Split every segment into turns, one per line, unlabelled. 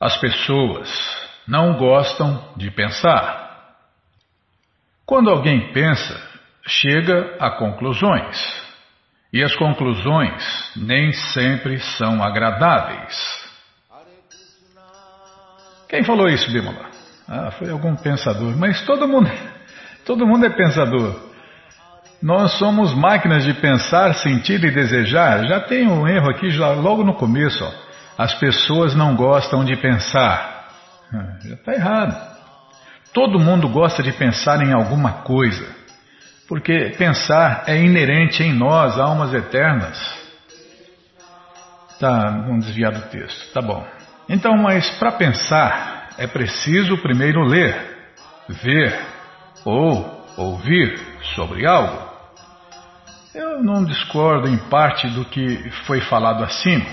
As pessoas não gostam de pensar. Quando alguém pensa, chega a conclusões. E as conclusões nem sempre são agradáveis. Quem falou isso, Bimala? Ah, foi algum pensador. Mas todo mundo, todo mundo é pensador. Nós somos máquinas de pensar, sentir e desejar. Já tem um erro aqui já logo no começo. Ó. As pessoas não gostam de pensar. Ah, já está errado. Todo mundo gosta de pensar em alguma coisa, porque pensar é inerente em nós, almas eternas. Tá, vamos desviar do texto, tá bom. Então, mas para pensar é preciso primeiro ler, ver ou ouvir sobre algo. Eu não discordo em parte do que foi falado acima,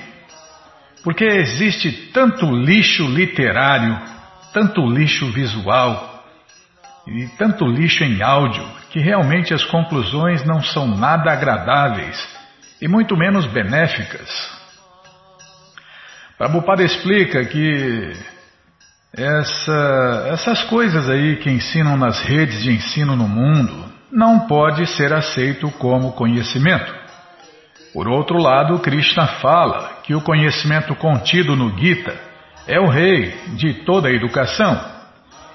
porque existe tanto lixo literário, tanto lixo visual, e tanto lixo em áudio que realmente as conclusões não são nada agradáveis e muito menos benéficas. Prabhupada explica que essa, essas coisas aí que ensinam nas redes de ensino no mundo não pode ser aceito como conhecimento. Por outro lado, Krishna fala que o conhecimento contido no Gita é o rei de toda a educação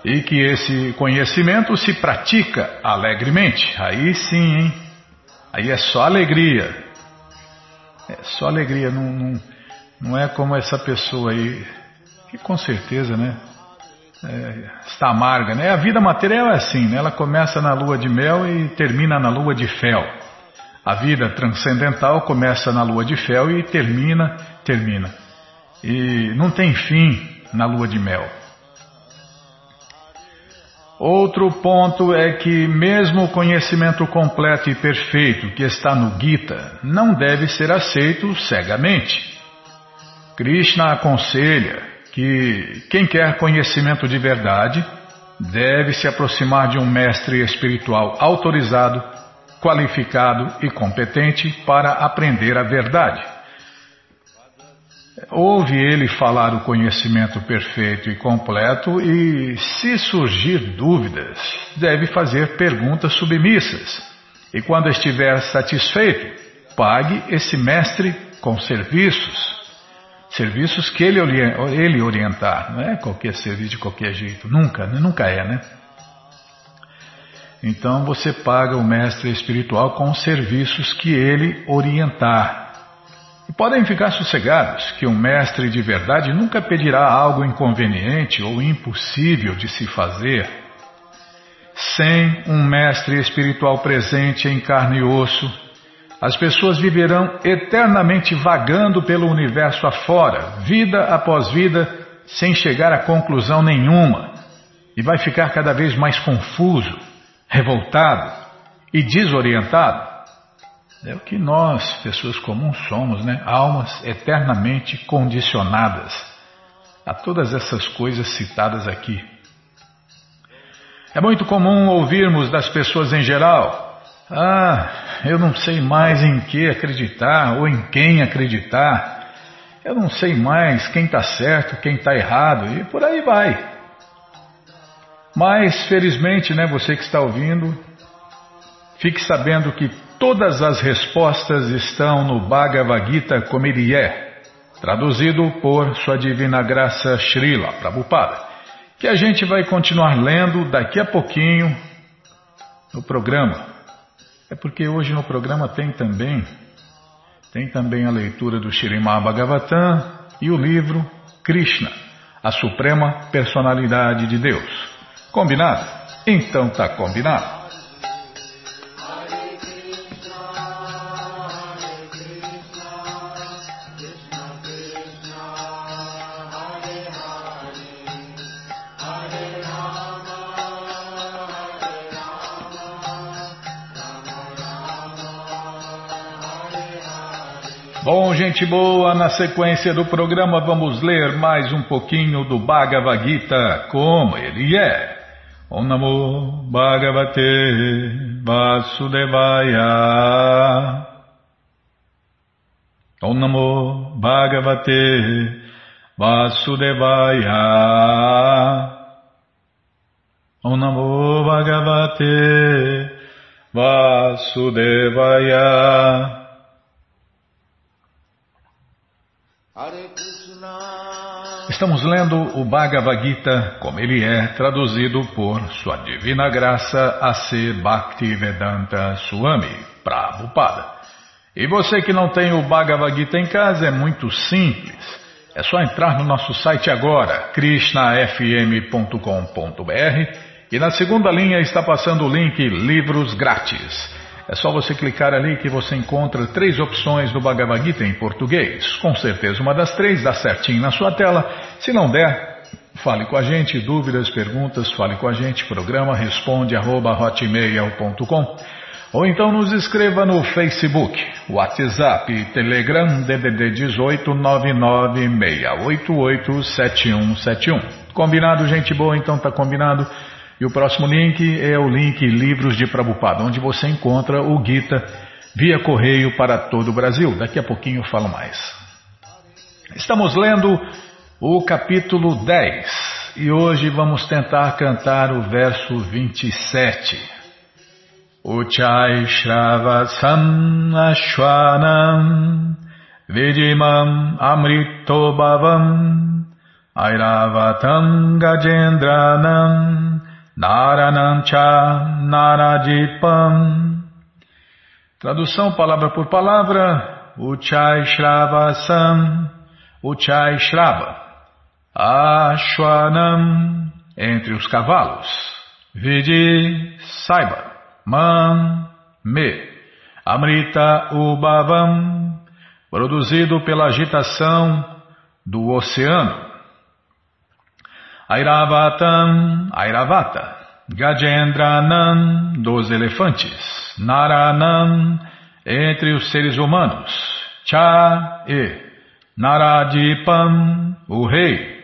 e que esse conhecimento se pratica alegremente. Aí sim, hein? Aí é só alegria. É só alegria, não, não, não é como essa pessoa aí, que com certeza, né? É, está amarga, né? A vida material é assim, né? Ela começa na lua de mel e termina na lua de fel. A vida transcendental começa na lua de fel e termina, termina. E não tem fim na lua de mel. Outro ponto é que, mesmo o conhecimento completo e perfeito que está no Gita não deve ser aceito cegamente. Krishna aconselha que quem quer conhecimento de verdade deve se aproximar de um mestre espiritual autorizado, qualificado e competente para aprender a verdade. Ouve ele falar o conhecimento perfeito e completo e, se surgir dúvidas, deve fazer perguntas submissas. E quando estiver satisfeito, pague esse mestre com serviços. Serviços que ele, ele orientar, não é qualquer serviço de qualquer jeito, nunca, né? nunca é, né? Então você paga o mestre espiritual com serviços que ele orientar. E podem ficar sossegados que um mestre de verdade nunca pedirá algo inconveniente ou impossível de se fazer. Sem um mestre espiritual presente em carne e osso, as pessoas viverão eternamente vagando pelo universo afora, vida após vida, sem chegar a conclusão nenhuma, e vai ficar cada vez mais confuso, revoltado e desorientado. É o que nós, pessoas comuns, somos, né? Almas eternamente condicionadas a todas essas coisas citadas aqui. É muito comum ouvirmos das pessoas em geral: Ah, eu não sei mais em que acreditar ou em quem acreditar. Eu não sei mais quem está certo, quem está errado e por aí vai. Mas, felizmente, né, você que está ouvindo, fique sabendo que Todas as respostas estão no Bhagavad Gita como ele é, traduzido por Sua Divina Graça Srila Prabhupada, que a gente vai continuar lendo daqui a pouquinho no programa. É porque hoje no programa tem também tem também a leitura do Shirimá Bhagavatam e o livro Krishna, a Suprema Personalidade de Deus. Combinado? Então tá combinado. Bom, gente boa, na sequência do programa vamos ler mais um pouquinho do Bhagavad Gita, como ele é. Om Namo Bhagavate Vasudevaya Om Namo Bhagavate Vasudevaya. Om Namo Bhagavate Vasudevaya. Estamos lendo o Bhagavad Gita como ele é, traduzido por Sua Divina Graça A.C. Bhaktivedanta Swami Prabhupada. E você que não tem o Bhagavad Gita em casa, é muito simples. É só entrar no nosso site agora, krishnafm.com.br e na segunda linha está passando o link Livros Grátis. É só você clicar ali que você encontra três opções do Bhagavad Gita em português. Com certeza uma das três dá certinho na sua tela. Se não der, fale com a gente, dúvidas, perguntas, fale com a gente, programa responde arroba ou então nos escreva no Facebook, WhatsApp, Telegram, DDD 18 996887171. Combinado, gente boa? Então tá combinado. E o próximo link é o link Livros de Prabupada, onde você encontra o Gita via correio para todo o Brasil. Daqui a pouquinho eu falo mais. Estamos lendo o capítulo 10 e hoje vamos tentar cantar o verso 27. Uchai Shravasam Ashwanam Vidimam Amritobhavam Airavatam Gajendranam Naranancha Naradipam. Tradução palavra por palavra. Uchai Shravasam. Uchai Shrava. Ashwanam. Entre os cavalos. Vidi. Saiba. Man. Me. Amrita Ubhavam. Produzido pela agitação do oceano. Airavatam, Airavata, Gajendranam, dos elefantes, Naranam, entre os seres humanos, Cha e Naradipam, o rei.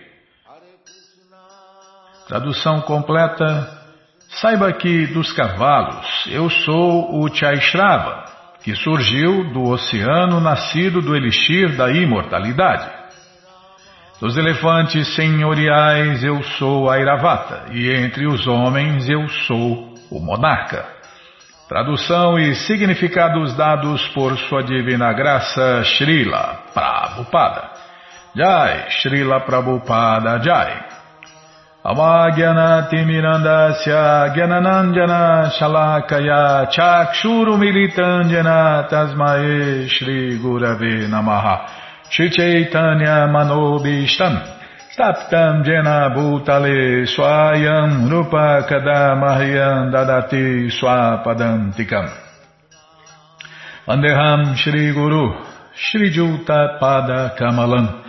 Tradução completa. Saiba que dos cavalos eu sou o Chaishrava, que surgiu do oceano nascido do elixir da imortalidade. Dos elefantes senhoriais eu sou a Iravata, e entre os homens eu sou o monarca. Tradução e significados dados por Sua Divina Graça Srila Prabhupada. Jai, Srila Prabhupada Jai. Amagyanati Mirandasya Gyananandjana Shalakaya Chakshuru Militandjana Tasmae Shri Gurave Namaha Chaitanya Manobishtam Staptam Jena Bhutale Swayam Rupa Kadamahyam Dadati Swapadantikam Vandeham Shri Guru Shri Juta Pada Kamalam.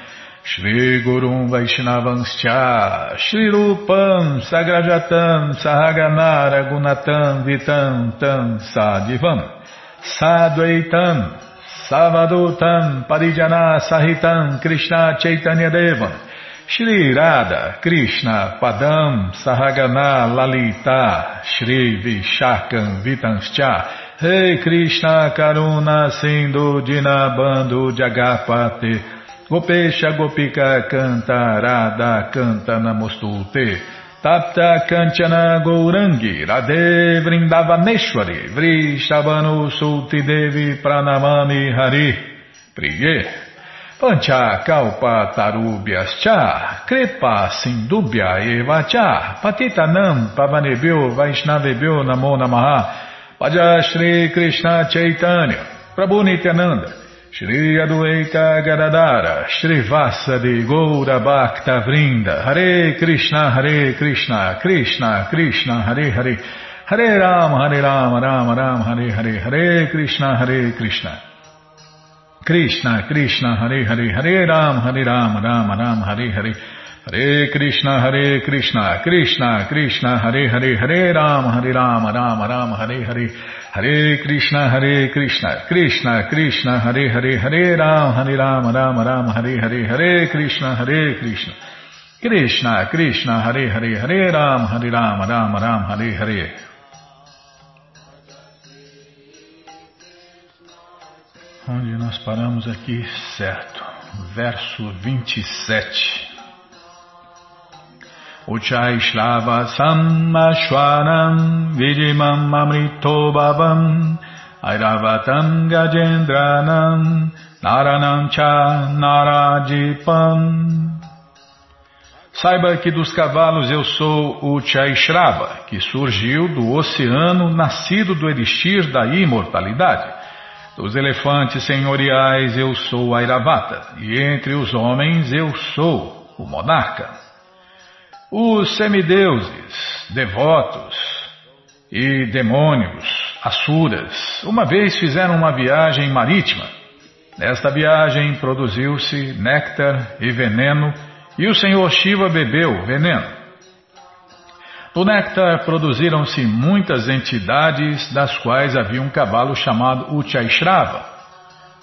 Shri Gurum Vaishnavanscha Shri Rupam Sagrajatam Sahaganara Gunatam Vitam Tam Sadivam. Sadvaitam Savadutam Parijana Sahitam Krishna Chaitanya Devam Shri Radha Krishna Padam Sahagana Lalita Shri Vishakam Vitanscha. Rei Krishna Karuna Sindhu Dinabando Jagapate. Gopesha Gopika Canta Canta Namostute Tapta Kanchana Gourangi Radhe Vrindavaneshwari Vrishabhanu Sulti Devi Pranamami Hari Priye Pancha Kalpa Tarubhyascha Kripa Sindubhya Evacha Patitanam Pavanebhyo Vaishnavebhyo Namo Namaha Paja Shri Krishna Chaitanya Prabhu Nityananda Shri Adueita Gadadara, Shri Vasa de Goura Bhakta Vrinda, Hare Krishna, Hare Krishna, Krishna, Krishna, Hare Hare, Hare Ram, Hare Ram, Ram Ram, Hare Hare, Hare Krishna, Hare Krishna. Krishna, Krishna, Hare Hare, Hare Ram, Hare Ram, Ram Ram, Hare Hare, Hare Krishna, Hare Krishna, Krishna, Krishna, Hare Hare, Hare Ram, Hare Ram, Ram Ram, Hare Hare, Hare Krishna, Hare Krishna, Krishna, Krishna, Hare Hare, Hare Ram, Hare Ram, Ram Ram, Hare Hare, Hare Krishna, Hare Krishna, Krishna, Krishna, Hare Hare, Hare Ram, Hare Ram, Ram Ram, Hare Hare. Onde nós paramos aqui, certo. verso 27. Uchai Shrava Sammashwaram Vijimam Amritobhavam Airavatam Gajendranam Naranam Cha Narajipam Saiba que dos cavalos eu sou o Chaishrava, que surgiu do oceano, nascido do elixir da imortalidade. Dos elefantes senhoriais eu sou Airavata, e entre os homens eu sou o monarca. Os semideuses, devotos e demônios, asuras, uma vez fizeram uma viagem marítima. Nesta viagem produziu-se néctar e veneno e o senhor Shiva bebeu veneno. Do néctar produziram-se muitas entidades, das quais havia um cavalo chamado Uchaishrava.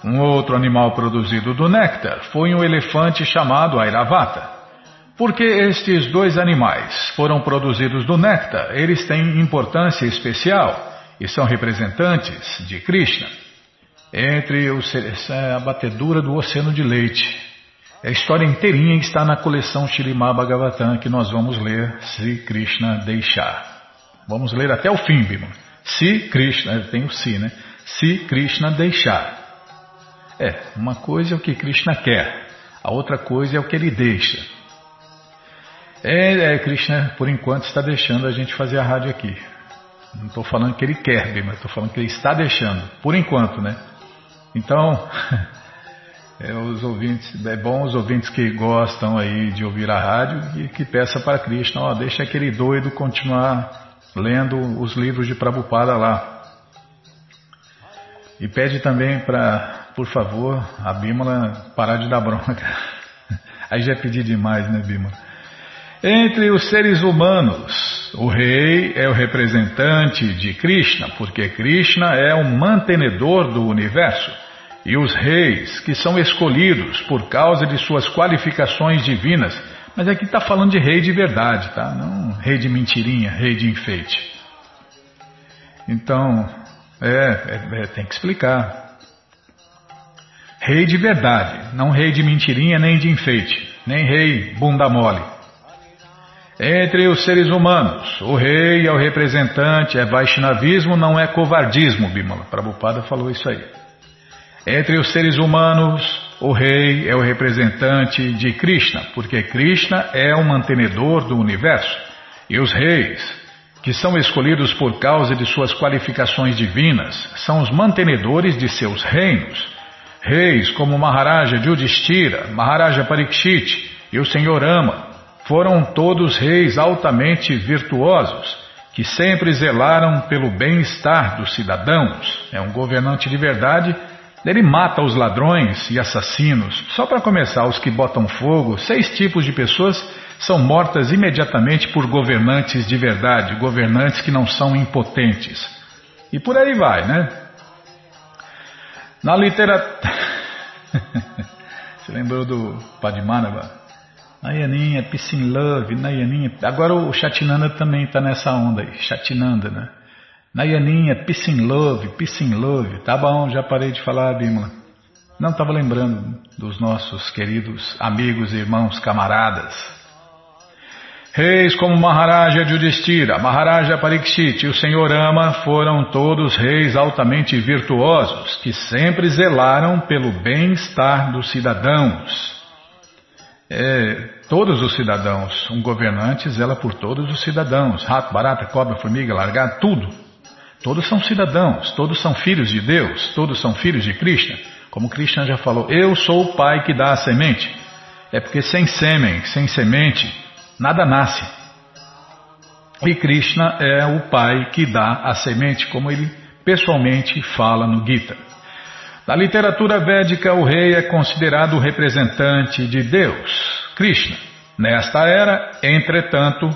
Um outro animal produzido do néctar foi um elefante chamado Airavata. Porque estes dois animais foram produzidos do néctar, eles têm importância especial e são representantes de Krishna. Entre os, é a batedura do oceano de leite. A história inteirinha está na coleção Shirimá Bhagavatam que nós vamos ler se Krishna deixar. Vamos ler até o fim, Bima. Se Krishna, tem o si, né? Se Krishna deixar. É, uma coisa é o que Krishna quer, a outra coisa é o que ele deixa. É, é Krishna, por enquanto, está deixando a gente fazer a rádio aqui. Não estou falando que ele quer, Bima, estou falando que ele está deixando, por enquanto, né? Então, é, os ouvintes, é bom os ouvintes que gostam aí de ouvir a rádio e que peça para Krishna, ó, deixa aquele doido continuar lendo os livros de Prabhupada lá. E pede também para, por favor, a Bímola parar de dar bronca. Aí já pedi demais, né, Bímola? Entre os seres humanos, o rei é o representante de Krishna, porque Krishna é o mantenedor do universo e os reis que são escolhidos por causa de suas qualificações divinas. Mas aqui está falando de rei de verdade, tá? Não rei de mentirinha, rei de enfeite. Então, é, é, é, tem que explicar. Rei de verdade, não rei de mentirinha nem de enfeite, nem rei bunda mole. Entre os seres humanos, o rei é o representante, é Vaishnavismo, não é covardismo, Bimala. Prabhupada falou isso aí. Entre os seres humanos, o rei é o representante de Krishna, porque Krishna é o mantenedor do universo. E os reis, que são escolhidos por causa de suas qualificações divinas, são os mantenedores de seus reinos. Reis como Maharaja Yudhishthira, Maharaja Parikshit e o Senhor Ama foram todos reis altamente virtuosos, que sempre zelaram pelo bem-estar dos cidadãos. É um governante de verdade ele mata os ladrões e assassinos. Só para começar, os que botam fogo, seis tipos de pessoas são mortas imediatamente por governantes de verdade, governantes que não são impotentes. E por aí vai, né? Na literatura. Você lembrou do Padmanabha? Nayaninha, Peace in Love, Nayaninha. Agora o Chatinanda também está nessa onda aí, Chatinanda, né? Nayaninha, Peace in Love, Peace in Love. Tá bom, já parei de falar, Bimala. Não estava lembrando dos nossos queridos amigos, irmãos, camaradas. Reis como Maharaja Yudhishthira, Maharaja Parikshit e o Senhor Ama foram todos reis altamente virtuosos, que sempre zelaram pelo bem-estar dos cidadãos. É, todos os cidadãos, um governante zela por todos os cidadãos, rato, barata, cobra, formiga, largado, tudo. Todos são cidadãos, todos são filhos de Deus, todos são filhos de Krishna. Como Krishna já falou, eu sou o pai que dá a semente. É porque sem sêmen, sem semente, nada nasce. E Krishna é o pai que dá a semente, como ele pessoalmente fala no Gita. Na literatura védica, o rei é considerado o representante de Deus, Krishna. Nesta era, entretanto,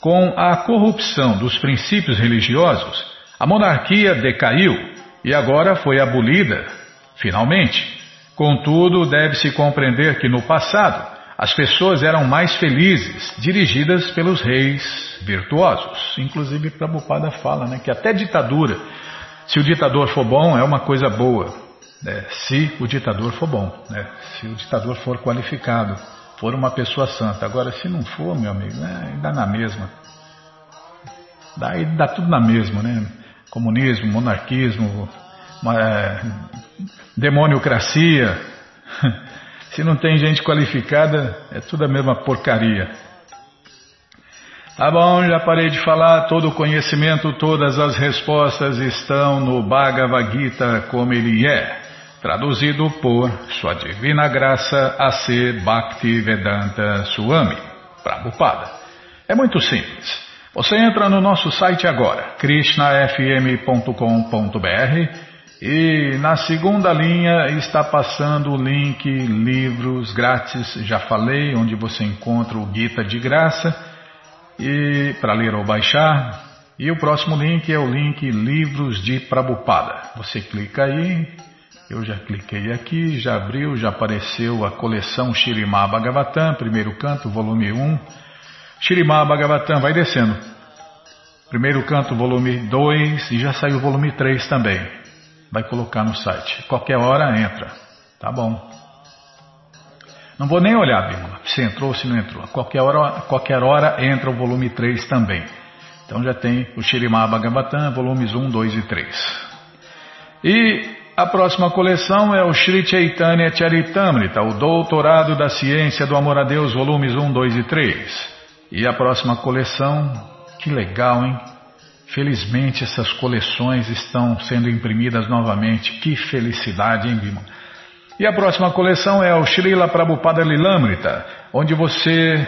com a corrupção dos princípios religiosos, a monarquia decaiu e agora foi abolida, finalmente. Contudo, deve-se compreender que no passado as pessoas eram mais felizes, dirigidas pelos reis virtuosos. Inclusive, Prabhupada fala né, que até ditadura, se o ditador for bom, é uma coisa boa. Né, se o ditador for bom, né, se o ditador for qualificado, for uma pessoa santa. Agora, se não for, meu amigo, né, dá na mesma. Dá, dá tudo na mesma, né? Comunismo, monarquismo, é, demoniocracia. Se não tem gente qualificada, é tudo a mesma porcaria. Tá bom, já parei de falar. Todo o conhecimento, todas as respostas estão no Bhagavad Gita como ele é. Traduzido por Sua Divina Graça A.C. Bhakti Vedanta Swami, Prabhupada. É muito simples. Você entra no nosso site agora, krishnafm.com.br e na segunda linha está passando o link livros grátis, já falei, onde você encontra o Gita de graça e para ler ou baixar. E o próximo link é o link livros de Prabupada. Você clica aí, eu já cliquei aqui, já abriu, já apareceu a coleção Shirimá Bhagavatam, primeiro canto, volume 1. Shirimá Bhagavatam, vai descendo. Primeiro canto, volume 2 e já saiu o volume 3 também vai colocar no site. Qualquer hora entra. Tá bom. Não vou nem olhar, Bímola, se entrou ou se não entrou. Qualquer hora, qualquer hora entra o volume 3 também. Então já tem o Shirimá Bhagavatam, volumes 1, 2 e 3. E a próxima coleção é o Sri Chaitanya Charitamrita, o Doutorado da Ciência do Amor a Deus, volumes 1, 2 e 3. E a próxima coleção, que legal, hein? Felizmente essas coleções estão sendo imprimidas novamente. Que felicidade, hein, Bima? E a próxima coleção é o Srila Prabhupada Lilamrita, onde você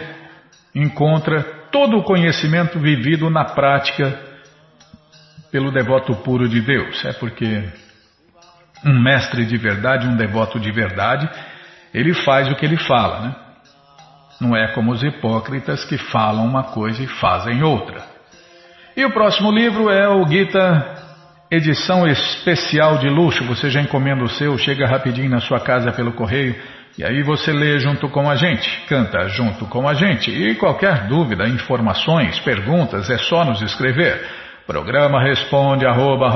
encontra todo o conhecimento vivido na prática pelo devoto puro de Deus. É porque um mestre de verdade, um devoto de verdade, ele faz o que ele fala, né? Não é como os hipócritas que falam uma coisa e fazem outra. E o próximo livro é o Gita, edição especial de luxo. Você já encomenda o seu, chega rapidinho na sua casa pelo correio. E aí você lê junto com a gente, canta junto com a gente. E qualquer dúvida, informações, perguntas, é só nos escrever. Programa responde arroba,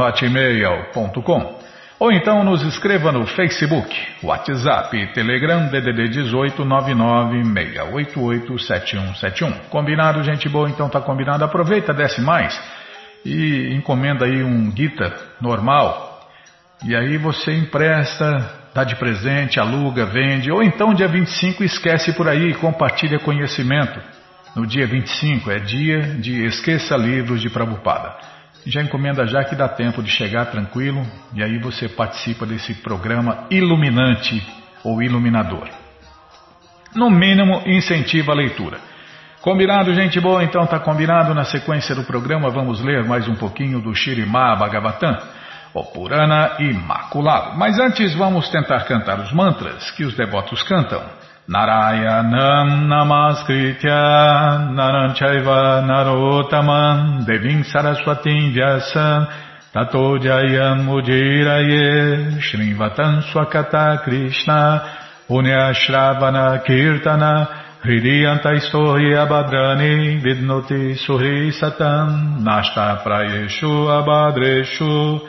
ou então nos escreva no Facebook, WhatsApp, Telegram, DDD 18 996887171. Combinado, gente boa? Então tá combinado. Aproveita, desce mais e encomenda aí um Gita normal. E aí você empresta, dá de presente, aluga, vende. Ou então dia 25 esquece por aí e compartilha conhecimento. No dia 25 é dia de Esqueça Livros de Prabupada já encomenda já que dá tempo de chegar tranquilo e aí você participa desse programa iluminante ou iluminador. No mínimo, incentiva a leitura. Combinado, gente boa? Então tá combinado. Na sequência do programa vamos ler mais um pouquinho do Shirimá Bhagavatam, o Purana Imaculado. Mas antes vamos tentar cantar os mantras que os devotos cantam. Narayanam Namaskritya Naranchaiva Narotaman Devim Saraswatim Vyasam Tato Jayam Ujiraye Shrivatam Swakata Krishna Punya Shravana Kirtana Hridiyanta Istori Abhadrani Vidnoti Suhi Satam Nashta Prayeshu Abhadreshu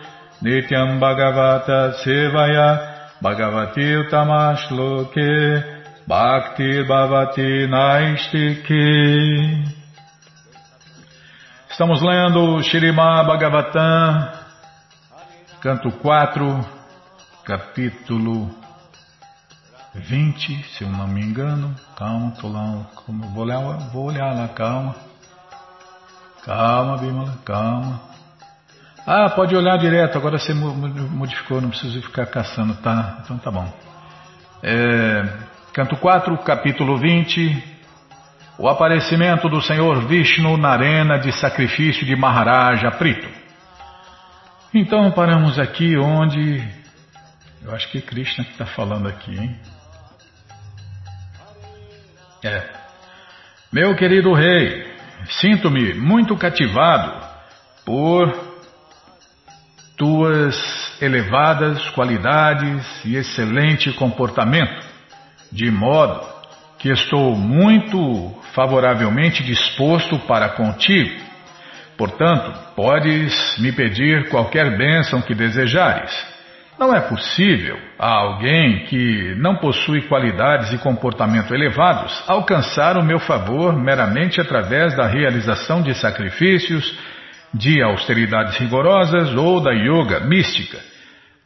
Nityam Bhagavata Sevaya Bhagavati Utamashloke Bhakti Bhavati Naistiki. Estamos lendo Shirimá Bhagavatam, canto 4, capítulo 20, se eu não me engano. Calma, tô lá, vou olhar, vou olhar lá, calma. Calma, Bimala, calma. Ah, pode olhar direto, agora você modificou, não preciso ficar caçando, tá? Então tá bom. É, Canto 4, capítulo 20. O aparecimento do Senhor Vishnu na arena de sacrifício de Maharaja Prito. Então paramos aqui onde. Eu acho que é Krishna que está falando aqui, hein? É. Meu querido rei, sinto-me muito cativado por tuas elevadas qualidades e excelente comportamento de modo que estou muito favoravelmente disposto para contigo. Portanto, podes me pedir qualquer bênção que desejares. Não é possível a alguém que não possui qualidades e comportamento elevados alcançar o meu favor meramente através da realização de sacrifícios, de austeridades rigorosas ou da yoga mística.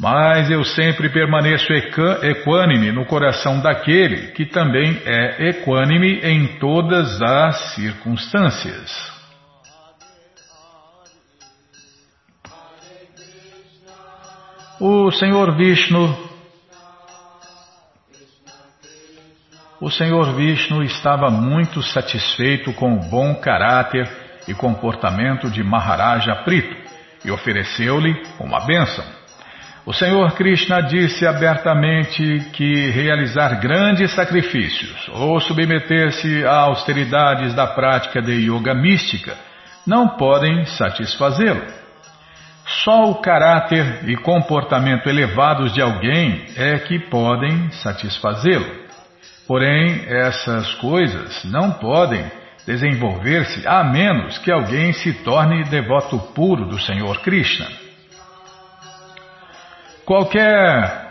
Mas eu sempre permaneço equânime no coração daquele que também é equânime em todas as circunstâncias. O Senhor Vishnu, o Senhor Vishnu estava muito satisfeito com o bom caráter e comportamento de Maharaja Prito e ofereceu-lhe uma bênção. O Senhor Krishna disse abertamente que realizar grandes sacrifícios ou submeter-se a austeridades da prática de yoga mística não podem satisfazê-lo. Só o caráter e comportamento elevados de alguém é que podem satisfazê-lo. Porém, essas coisas não podem desenvolver-se a menos que alguém se torne devoto puro do Senhor Krishna. Qualquer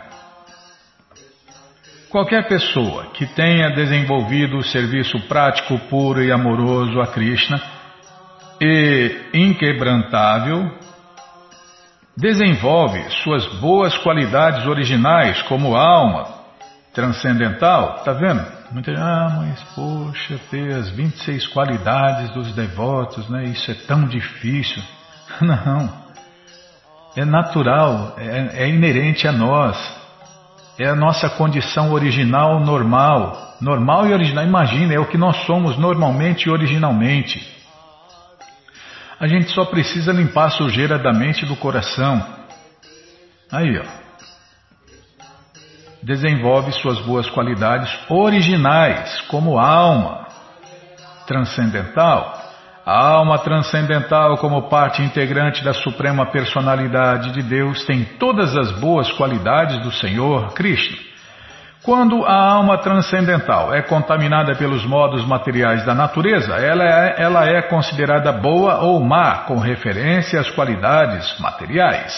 Qualquer pessoa que tenha desenvolvido o serviço prático, puro e amoroso a Krishna e inquebrantável desenvolve suas boas qualidades originais como alma transcendental, tá vendo? Muita gente, ah, mas poxa, ter as 26 qualidades dos devotos, né? Isso é tão difícil. Não. É natural, é, é inerente a nós. É a nossa condição original normal. Normal e original, imagina, é o que nós somos normalmente e originalmente. A gente só precisa limpar a sujeira da mente e do coração. Aí, ó. Desenvolve suas boas qualidades originais, como alma transcendental. A alma transcendental, como parte integrante da suprema personalidade de Deus, tem todas as boas qualidades do Senhor Krishna. Quando a alma transcendental é contaminada pelos modos materiais da natureza, ela é, ela é considerada boa ou má com referência às qualidades materiais.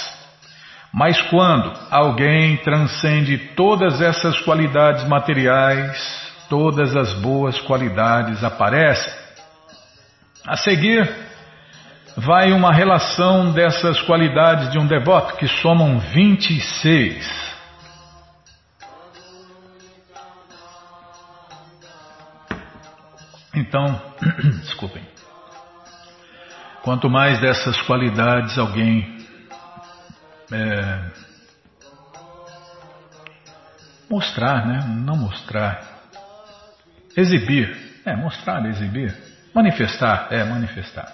Mas quando alguém transcende todas essas qualidades materiais, todas as boas qualidades aparecem. A seguir, vai uma relação dessas qualidades de um devoto que somam 26. Então, desculpem. Quanto mais dessas qualidades alguém é, mostrar, né? Não mostrar. Exibir. É, mostrar, exibir. Manifestar, é, manifestar.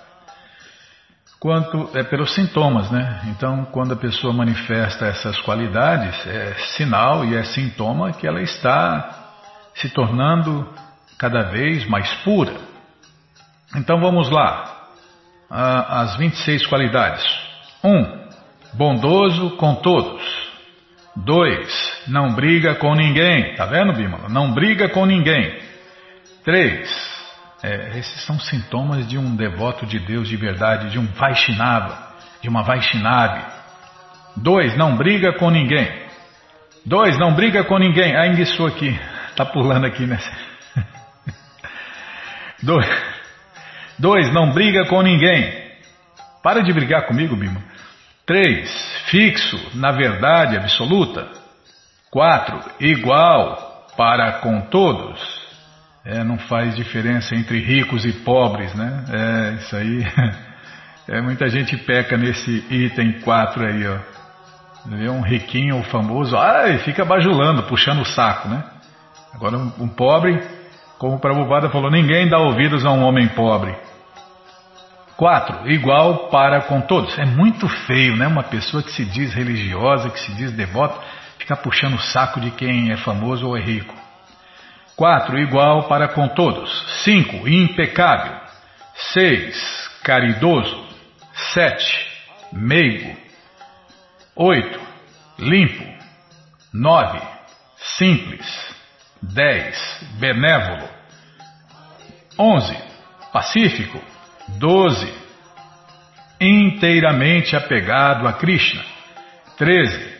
Quanto é pelos sintomas, né? Então, quando a pessoa manifesta essas qualidades, é sinal e é sintoma que ela está se tornando cada vez mais pura. Então vamos lá. As 26 qualidades. 1. Um, bondoso com todos. 2. Não briga com ninguém. Tá vendo, Bímola? Não briga com ninguém. 3. É, esses são sintomas de um devoto de Deus de verdade, de um Vaishnava, de uma Vaishnavi. 2. Não briga com ninguém. 2. Não briga com ninguém. Ah, enguiçou aqui. Tá pulando aqui nessa. Dois, dois, não briga com ninguém. Para de brigar comigo, Bima. Três, fixo na verdade absoluta. Quatro, igual para com todos. É, não faz diferença entre ricos e pobres, né? É, isso aí. É, muita gente peca nesse item 4 aí, ó. Um riquinho famoso, ai, fica bajulando, puxando o saco, né? Agora um, um pobre como o Prabhupada falou, ninguém dá ouvidos a um homem pobre. Quatro, igual para com todos. É muito feio, né? Uma pessoa que se diz religiosa, que se diz devota, ficar puxando o saco de quem é famoso ou é rico. Quatro, igual para com todos. Cinco, impecável. Seis, caridoso. Sete, meigo. Oito, limpo. Nove, simples. 10. Benévolo. 11. Pacífico. 12. Inteiramente apegado a Krishna. 13.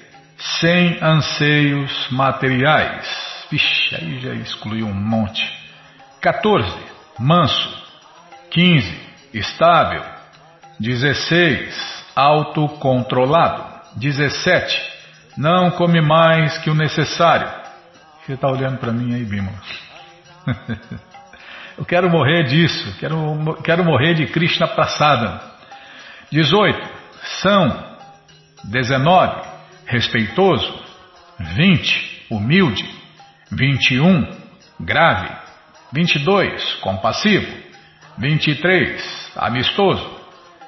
sem anseios materiais. Vixe, aí já excluiu um monte. 14. Manso. 15. Estável. 16. Autocontrolado. 17. Não come mais que o necessário. Você está olhando para mim aí, Bima? Eu quero morrer disso. Quero, quero morrer de Krishna passada. 18. São. 19. Respeitoso. 20. Humilde. 21. Grave. 22. Compassivo. 23. Amistoso.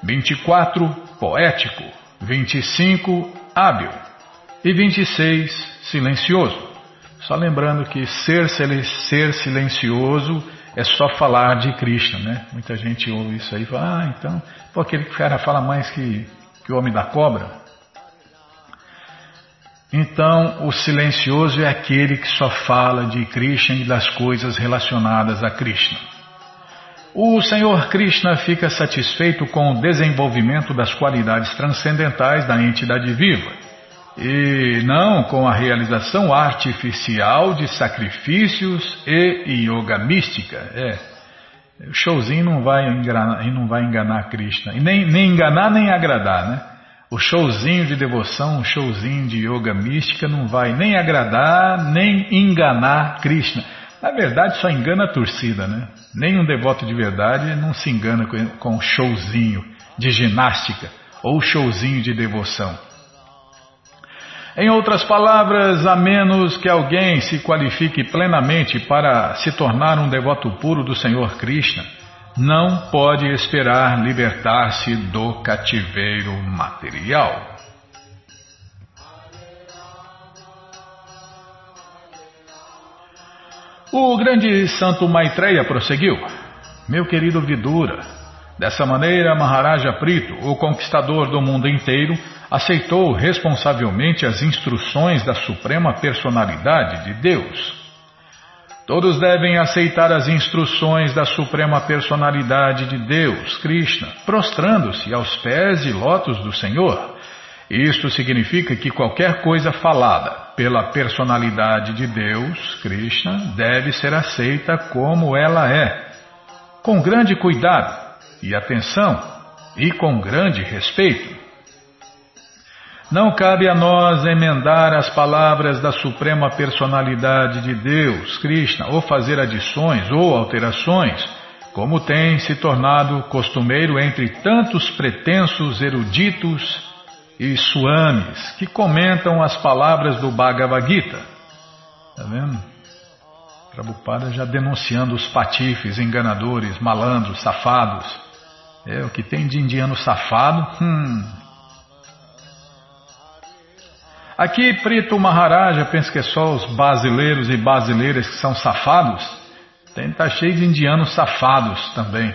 24. Poético. 25. Hábil. E 26. Silencioso. Só lembrando que ser, ser silencioso é só falar de Krishna, né? Muita gente ouve isso aí e fala, ah, então, pô, aquele cara fala mais que, que o homem da cobra. Então, o silencioso é aquele que só fala de Krishna e das coisas relacionadas a Krishna. O Senhor Krishna fica satisfeito com o desenvolvimento das qualidades transcendentais da entidade viva e não com a realização artificial de sacrifícios e yoga mística. É, o showzinho não vai enganar, não vai enganar Krishna, e nem, nem enganar nem agradar, né? O showzinho de devoção, o showzinho de yoga mística não vai nem agradar nem enganar Krishna. Na verdade, só engana a torcida, né? Nenhum devoto de verdade não se engana com showzinho de ginástica ou showzinho de devoção. Em outras palavras, a menos que alguém se qualifique plenamente para se tornar um devoto puro do Senhor Krishna, não pode esperar libertar-se do cativeiro material. O grande santo Maitreya prosseguiu: Meu querido Vidura, dessa maneira Maharaja Prito, o conquistador do mundo inteiro, aceitou responsavelmente as instruções da Suprema Personalidade de Deus. Todos devem aceitar as instruções da Suprema Personalidade de Deus, Krishna, prostrando-se aos pés de lótus do Senhor. Isto significa que qualquer coisa falada pela personalidade de Deus, Krishna, deve ser aceita como ela é, com grande cuidado e atenção e com grande respeito. Não cabe a nós emendar as palavras da Suprema Personalidade de Deus, Krishna, ou fazer adições ou alterações, como tem se tornado costumeiro entre tantos pretensos eruditos e suames que comentam as palavras do Bhagavad Gita. Está vendo? Prabhupada já denunciando os patifes, enganadores, malandros, safados. É, o que tem de indiano safado, hum, Aqui, Prito Maharaja pensa que é só os brasileiros e brasileiras que são safados. Tem, tá cheio de indianos safados também.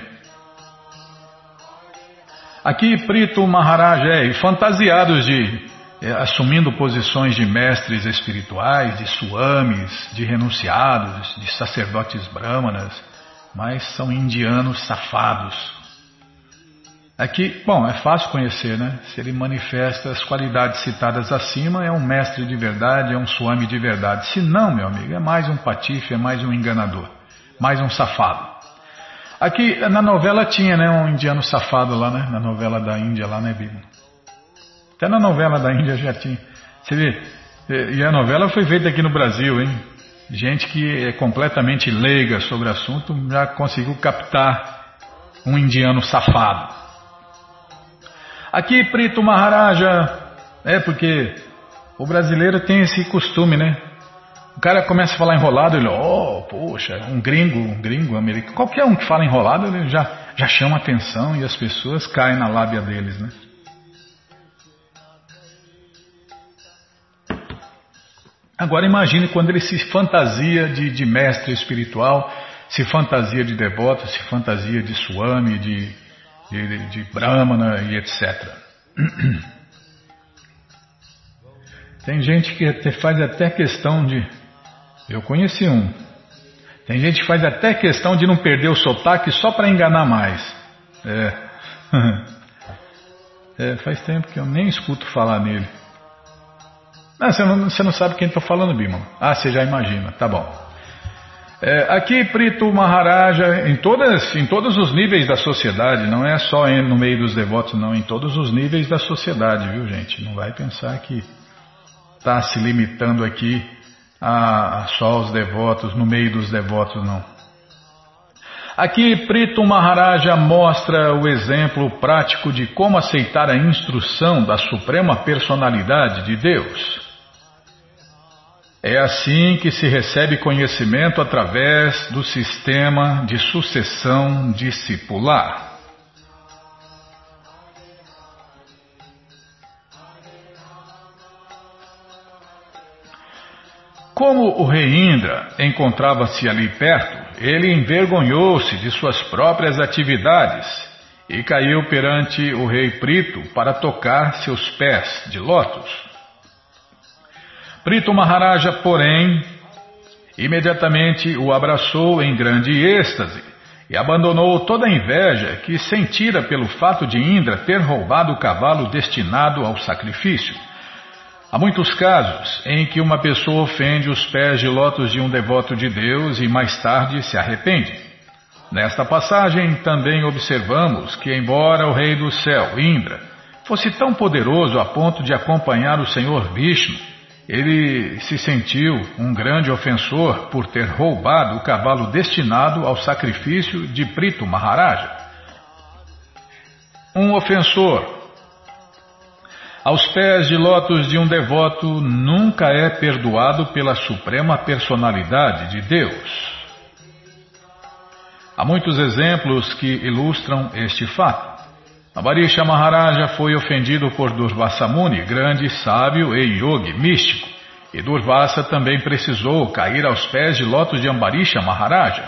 Aqui, Prito Maharaja é, e fantasiados de, é, assumindo posições de mestres espirituais, de suames, de renunciados, de sacerdotes brahmanas, mas são indianos safados, Aqui, bom, é fácil conhecer, né? Se ele manifesta as qualidades citadas acima, é um mestre de verdade, é um suami de verdade. Se não, meu amigo, é mais um patife, é mais um enganador, mais um safado. Aqui na novela tinha, né, um indiano safado lá, né? Na novela da Índia lá, né, Bíblia? Até na novela da Índia já tinha. Você vê, e a novela foi feita aqui no Brasil, hein? Gente que é completamente leiga sobre o assunto já conseguiu captar um indiano safado. Aqui, Prito Maharaja, é porque o brasileiro tem esse costume, né? O cara começa a falar enrolado, ele, oh, poxa, um gringo, um gringo americano, qualquer um que fala enrolado, ele já, já chama atenção e as pessoas caem na lábia deles, né? Agora imagine quando ele se fantasia de, de mestre espiritual, se fantasia de devoto, se fantasia de swami, de de, Brahmana e etc. Tem gente que faz até questão de. Eu conheci um. Tem gente que faz até questão de não perder o sotaque só para enganar mais. É. é. Faz tempo que eu nem escuto falar nele. Não, você, não, você não sabe quem estou falando, Bima. Ah, você já imagina, tá bom. É, aqui, Prito Maharaja, em, todas, em todos os níveis da sociedade, não é só no meio dos devotos, não, em todos os níveis da sociedade, viu, gente? Não vai pensar que está se limitando aqui a, a só os devotos, no meio dos devotos, não. Aqui, Prito Maharaja mostra o exemplo prático de como aceitar a instrução da Suprema Personalidade de Deus. É assim que se recebe conhecimento através do sistema de sucessão discipular. Como o rei Indra encontrava-se ali perto, ele envergonhou-se de suas próprias atividades e caiu perante o rei Prito para tocar seus pés de lótus. Prito Maharaja, porém, imediatamente o abraçou em grande êxtase e abandonou toda a inveja que sentira pelo fato de Indra ter roubado o cavalo destinado ao sacrifício. Há muitos casos em que uma pessoa ofende os pés de lótus de um devoto de Deus e mais tarde se arrepende. Nesta passagem também observamos que, embora o rei do céu, Indra, fosse tão poderoso a ponto de acompanhar o Senhor Vishnu ele se sentiu um grande ofensor por ter roubado o cavalo destinado ao sacrifício de Prito Maharaja. Um ofensor aos pés de lótus de um devoto nunca é perdoado pela suprema personalidade de Deus. Há muitos exemplos que ilustram este fato. Avarisha Maharaja foi ofendido por Durvasa Muni, grande sábio e yogi místico, e Durvasa também precisou cair aos pés de lotos de Ambarisha Maharaja.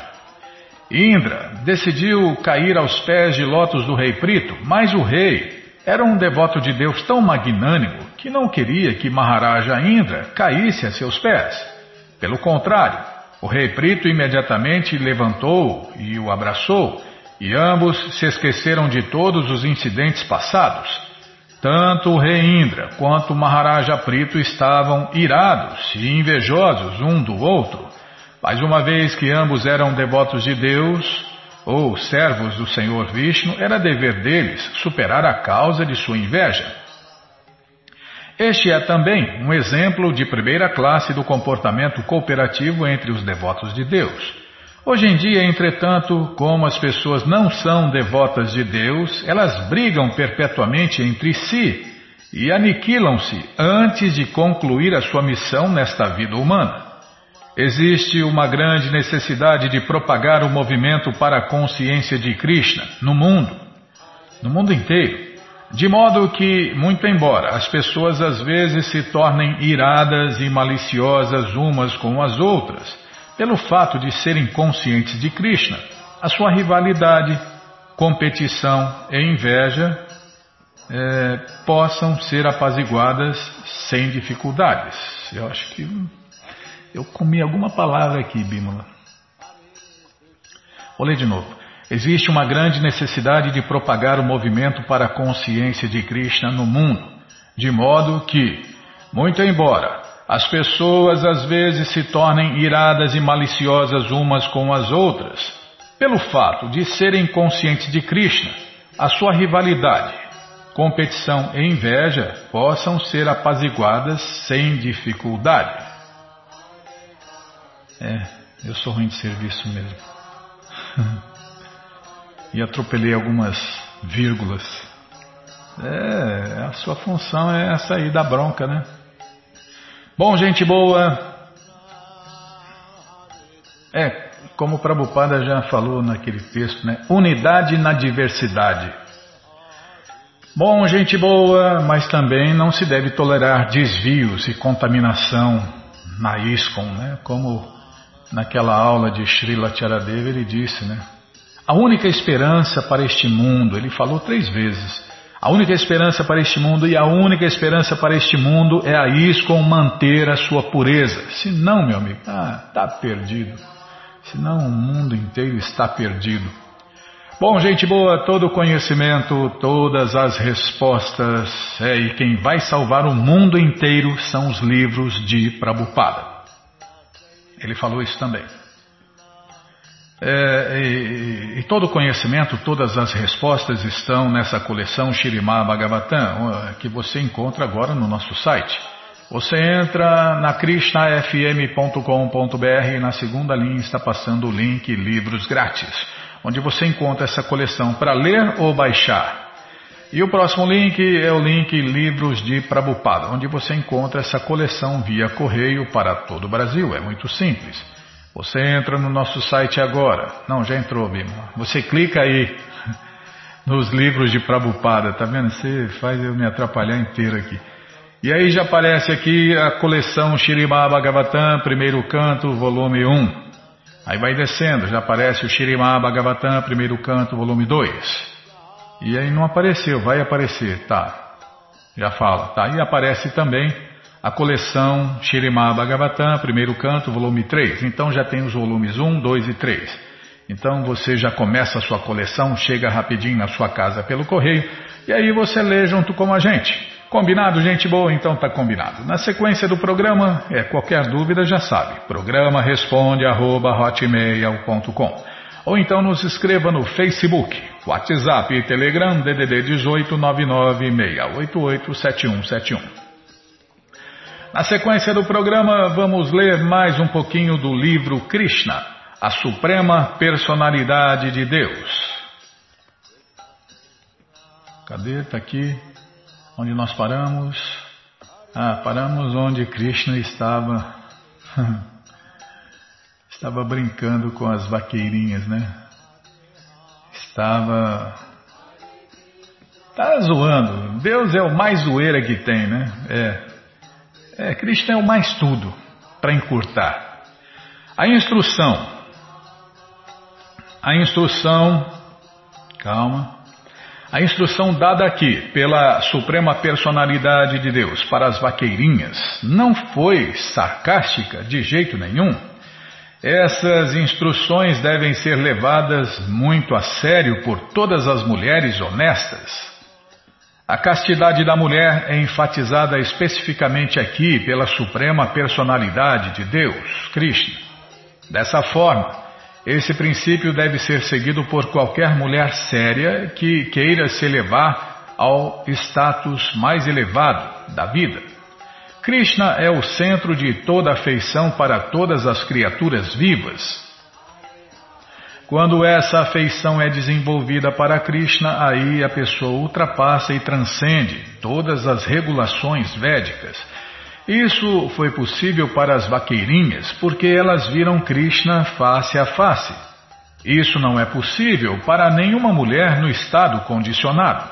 Indra decidiu cair aos pés de lotos do rei Prito, mas o rei era um devoto de Deus tão magnânimo que não queria que Maharaja Indra caísse a seus pés. Pelo contrário, o rei Prito imediatamente levantou e o abraçou e ambos se esqueceram de todos os incidentes passados. Tanto o rei Indra quanto o Maharaja Prito estavam irados e invejosos um do outro, mas uma vez que ambos eram devotos de Deus, ou servos do Senhor Vishnu, era dever deles superar a causa de sua inveja. Este é também um exemplo de primeira classe do comportamento cooperativo entre os devotos de Deus. Hoje em dia, entretanto, como as pessoas não são devotas de Deus, elas brigam perpetuamente entre si e aniquilam-se antes de concluir a sua missão nesta vida humana. Existe uma grande necessidade de propagar o movimento para a consciência de Krishna no mundo, no mundo inteiro, de modo que, muito embora as pessoas às vezes se tornem iradas e maliciosas umas com as outras, pelo fato de serem conscientes de Krishna, a sua rivalidade, competição e inveja é, possam ser apaziguadas sem dificuldades. Eu acho que eu comi alguma palavra aqui, Bímola. Vou ler de novo. Existe uma grande necessidade de propagar o movimento para a consciência de Krishna no mundo, de modo que, muito embora as pessoas às vezes se tornem iradas e maliciosas umas com as outras, pelo fato de serem conscientes de Krishna, a sua rivalidade, competição e inveja possam ser apaziguadas sem dificuldade. É, eu sou ruim de serviço mesmo. e atropelei algumas vírgulas. É, a sua função é sair da bronca, né? Bom, gente boa. É, como o Prabhupada já falou naquele texto, né? Unidade na diversidade. Bom, gente boa, mas também não se deve tolerar desvios e contaminação na ISKCON, né? Como naquela aula de Srila Charadeva ele disse, né? A única esperança para este mundo, ele falou três vezes, a única esperança para este mundo e a única esperança para este mundo é a ISCOM manter a sua pureza. Se não, meu amigo, está perdido. Senão o mundo inteiro está perdido. Bom, gente boa, todo conhecimento, todas as respostas, é, e quem vai salvar o mundo inteiro são os livros de Prabhupada. Ele falou isso também. É, e, e, todo conhecimento, todas as respostas estão nessa coleção Shirimá Bhagavatam, que você encontra agora no nosso site. Você entra na krishnafm.com.br e na segunda linha está passando o link Livros Grátis onde você encontra essa coleção para ler ou baixar. E o próximo link é o link Livros de Prabupada, onde você encontra essa coleção via correio para todo o Brasil. É muito simples. Você entra no nosso site agora. Não, já entrou, Bima. Você clica aí nos livros de Prabupada, tá vendo? Você faz eu me atrapalhar inteiro aqui. E aí já aparece aqui a coleção Shirimá Bhagavatam, primeiro canto, volume 1. Aí vai descendo, já aparece o Shirimá Bhagavatam, primeiro canto, volume 2. E aí não apareceu, vai aparecer, tá. Já fala, tá. E aparece também a coleção Shirimá Bhagavatam, primeiro canto, volume 3. Então já tem os volumes 1, 2 e 3. Então você já começa a sua coleção, chega rapidinho na sua casa pelo correio, e aí você lê junto com a gente. Combinado, gente boa? Então tá combinado. Na sequência do programa, é qualquer dúvida já sabe. Programa responde arroba, ou então nos escreva no Facebook, WhatsApp e Telegram DDD 18 996887171. Na sequência do programa, vamos ler mais um pouquinho do livro Krishna, a Suprema Personalidade de Deus. Cadê? Está aqui. Onde nós paramos? Ah, paramos onde Krishna estava estava brincando com as vaqueirinhas, né? Estava tá zoando. Deus é o mais zoeira que tem, né? É. É, Krishna é o mais tudo para encurtar. A instrução. A instrução. Calma. A instrução dada aqui pela Suprema Personalidade de Deus para as vaqueirinhas não foi sarcástica de jeito nenhum. Essas instruções devem ser levadas muito a sério por todas as mulheres honestas. A castidade da mulher é enfatizada especificamente aqui pela Suprema Personalidade de Deus, Krishna. Dessa forma, esse princípio deve ser seguido por qualquer mulher séria que queira se elevar ao status mais elevado da vida. Krishna é o centro de toda afeição para todas as criaturas vivas. Quando essa afeição é desenvolvida para Krishna, aí a pessoa ultrapassa e transcende todas as regulações védicas isso foi possível para as vaqueirinhas porque elas viram Krishna face a face. Isso não é possível para nenhuma mulher no estado condicionado.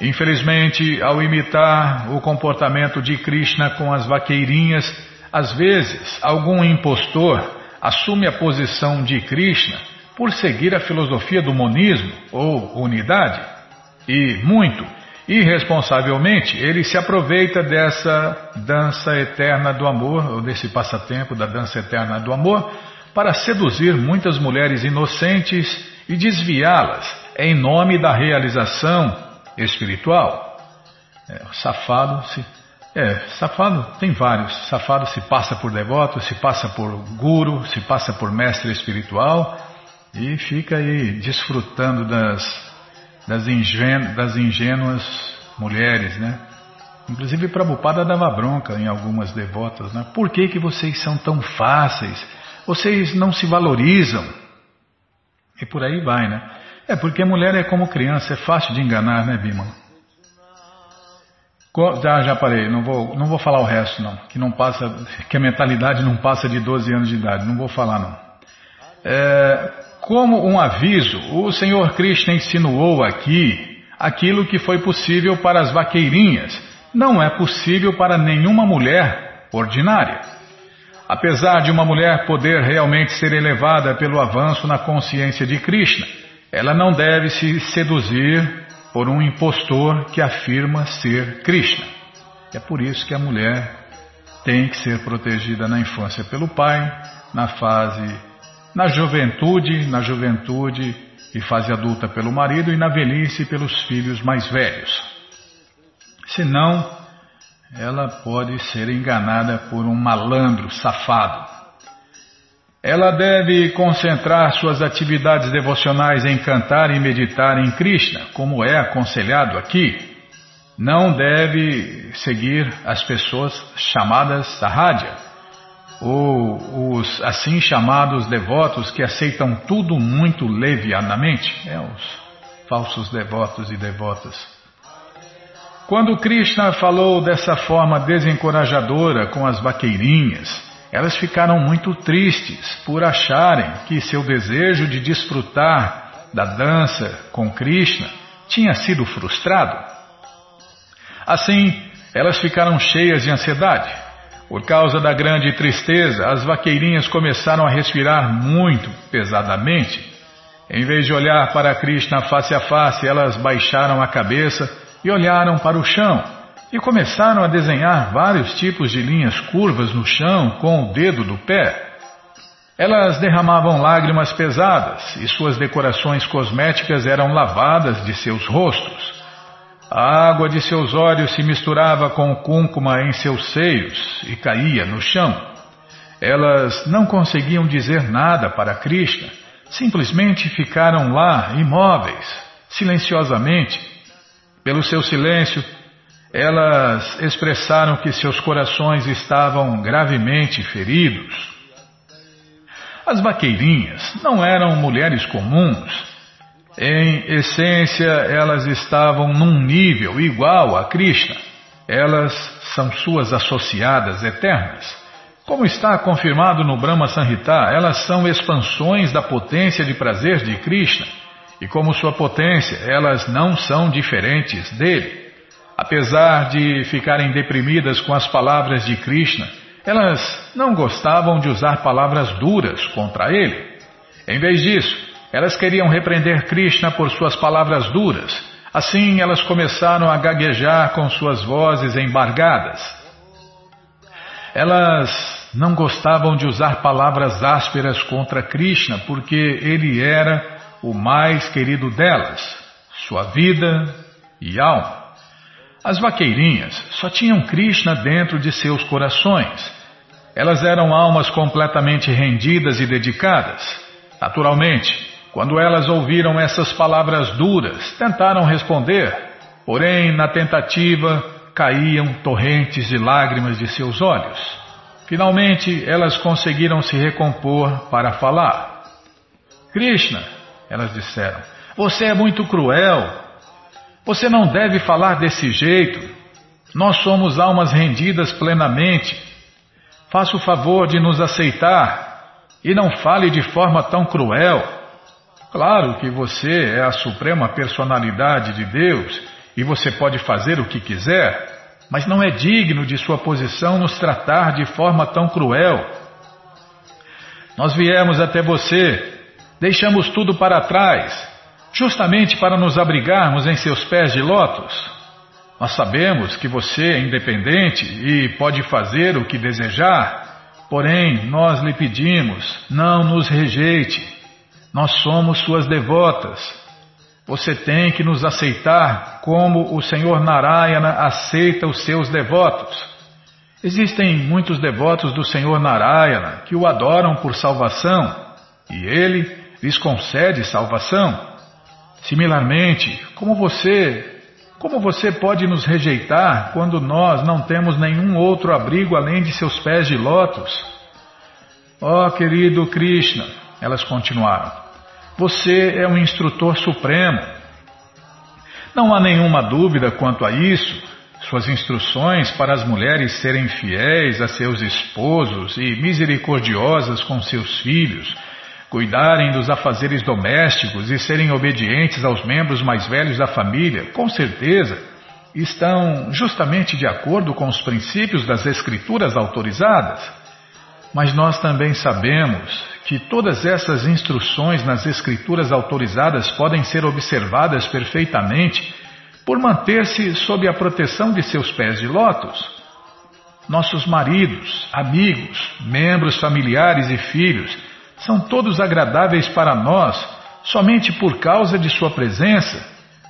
Infelizmente, ao imitar o comportamento de Krishna com as vaqueirinhas, às vezes algum impostor assume a posição de Krishna por seguir a filosofia do monismo ou unidade. E muito, Irresponsavelmente, ele se aproveita dessa dança eterna do amor, ou desse passatempo da dança eterna do amor, para seduzir muitas mulheres inocentes e desviá-las em nome da realização espiritual. É, safado se. É, safado tem vários. Safado se passa por devoto, se passa por guru, se passa por mestre espiritual e fica aí desfrutando das das, ingênuas, das ingênuas mulheres, né? Inclusive Prabhupada dava bronca em algumas devotas, né? Por que, que vocês são tão fáceis? Vocês não se valorizam? E por aí vai, né? É porque a mulher é como criança, é fácil de enganar, né, Bima? Já, já parei, não vou, não vou falar o resto não, que não passa, que a mentalidade não passa de 12 anos de idade, não vou falar não. É, como um aviso, o Senhor Krishna insinuou aqui aquilo que foi possível para as vaqueirinhas, não é possível para nenhuma mulher ordinária. Apesar de uma mulher poder realmente ser elevada pelo avanço na consciência de Krishna, ela não deve se seduzir por um impostor que afirma ser Krishna. É por isso que a mulher tem que ser protegida na infância pelo pai, na fase na juventude, na juventude e fase adulta pelo marido e na velhice pelos filhos mais velhos. Senão, ela pode ser enganada por um malandro safado. Ela deve concentrar suas atividades devocionais em cantar e meditar em Krishna, como é aconselhado aqui. Não deve seguir as pessoas chamadas Sahaja, ou os assim chamados devotos que aceitam tudo muito levianamente, é, os falsos devotos e devotas. Quando Krishna falou dessa forma desencorajadora com as vaqueirinhas, elas ficaram muito tristes por acharem que seu desejo de desfrutar da dança com Krishna tinha sido frustrado. Assim, elas ficaram cheias de ansiedade. Por causa da grande tristeza, as vaqueirinhas começaram a respirar muito pesadamente. Em vez de olhar para Krishna face a face, elas baixaram a cabeça e olharam para o chão e começaram a desenhar vários tipos de linhas curvas no chão com o dedo do pé. Elas derramavam lágrimas pesadas e suas decorações cosméticas eram lavadas de seus rostos. A água de seus olhos se misturava com o cúncuma em seus seios e caía no chão. Elas não conseguiam dizer nada para Krishna, simplesmente ficaram lá imóveis, silenciosamente. Pelo seu silêncio, elas expressaram que seus corações estavam gravemente feridos. As vaqueirinhas não eram mulheres comuns. Em essência, elas estavam num nível igual a Krishna. Elas são suas associadas eternas. Como está confirmado no Brahma Sanhita, elas são expansões da potência de prazer de Krishna. E como sua potência, elas não são diferentes dele. Apesar de ficarem deprimidas com as palavras de Krishna, elas não gostavam de usar palavras duras contra ele. Em vez disso, elas queriam repreender Krishna por suas palavras duras. Assim, elas começaram a gaguejar com suas vozes embargadas. Elas não gostavam de usar palavras ásperas contra Krishna porque ele era o mais querido delas, sua vida e alma. As vaqueirinhas só tinham Krishna dentro de seus corações. Elas eram almas completamente rendidas e dedicadas. Naturalmente, quando elas ouviram essas palavras duras, tentaram responder, porém, na tentativa, caíam torrentes de lágrimas de seus olhos. Finalmente, elas conseguiram se recompor para falar. Krishna, elas disseram, você é muito cruel. Você não deve falar desse jeito. Nós somos almas rendidas plenamente. Faça o favor de nos aceitar e não fale de forma tão cruel. Claro que você é a suprema personalidade de Deus e você pode fazer o que quiser, mas não é digno de sua posição nos tratar de forma tão cruel. Nós viemos até você, deixamos tudo para trás justamente para nos abrigarmos em seus pés de lótus. Nós sabemos que você é independente e pode fazer o que desejar, porém nós lhe pedimos, não nos rejeite. Nós somos suas devotas. Você tem que nos aceitar como o Senhor Narayana aceita os seus devotos. Existem muitos devotos do Senhor Narayana que o adoram por salvação e ele lhes concede salvação. Similarmente, como você, como você pode nos rejeitar quando nós não temos nenhum outro abrigo além de seus pés de lótus? Ó oh, querido Krishna, elas continuaram, você é um instrutor supremo. Não há nenhuma dúvida quanto a isso. Suas instruções para as mulheres serem fiéis a seus esposos e misericordiosas com seus filhos cuidarem dos afazeres domésticos e serem obedientes aos membros mais velhos da família, com certeza estão justamente de acordo com os princípios das Escrituras autorizadas. Mas nós também sabemos que todas essas instruções nas Escrituras autorizadas podem ser observadas perfeitamente por manter-se sob a proteção de seus pés de lótus. Nossos maridos, amigos, membros familiares e filhos são todos agradáveis para nós somente por causa de sua presença,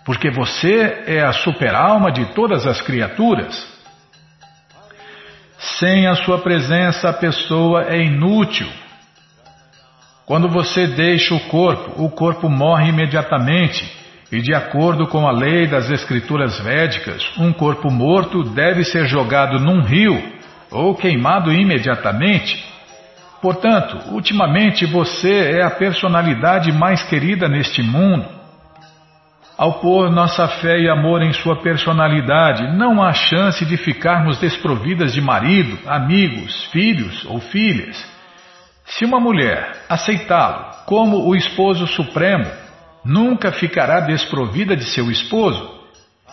porque você é a super-alma de todas as criaturas. Sem a sua presença, a pessoa é inútil. Quando você deixa o corpo, o corpo morre imediatamente. E de acordo com a lei das escrituras védicas, um corpo morto deve ser jogado num rio ou queimado imediatamente. Portanto, ultimamente você é a personalidade mais querida neste mundo. Ao pôr nossa fé e amor em sua personalidade, não há chance de ficarmos desprovidas de marido, amigos, filhos ou filhas. Se uma mulher aceitá-lo como o esposo supremo, nunca ficará desprovida de seu esposo,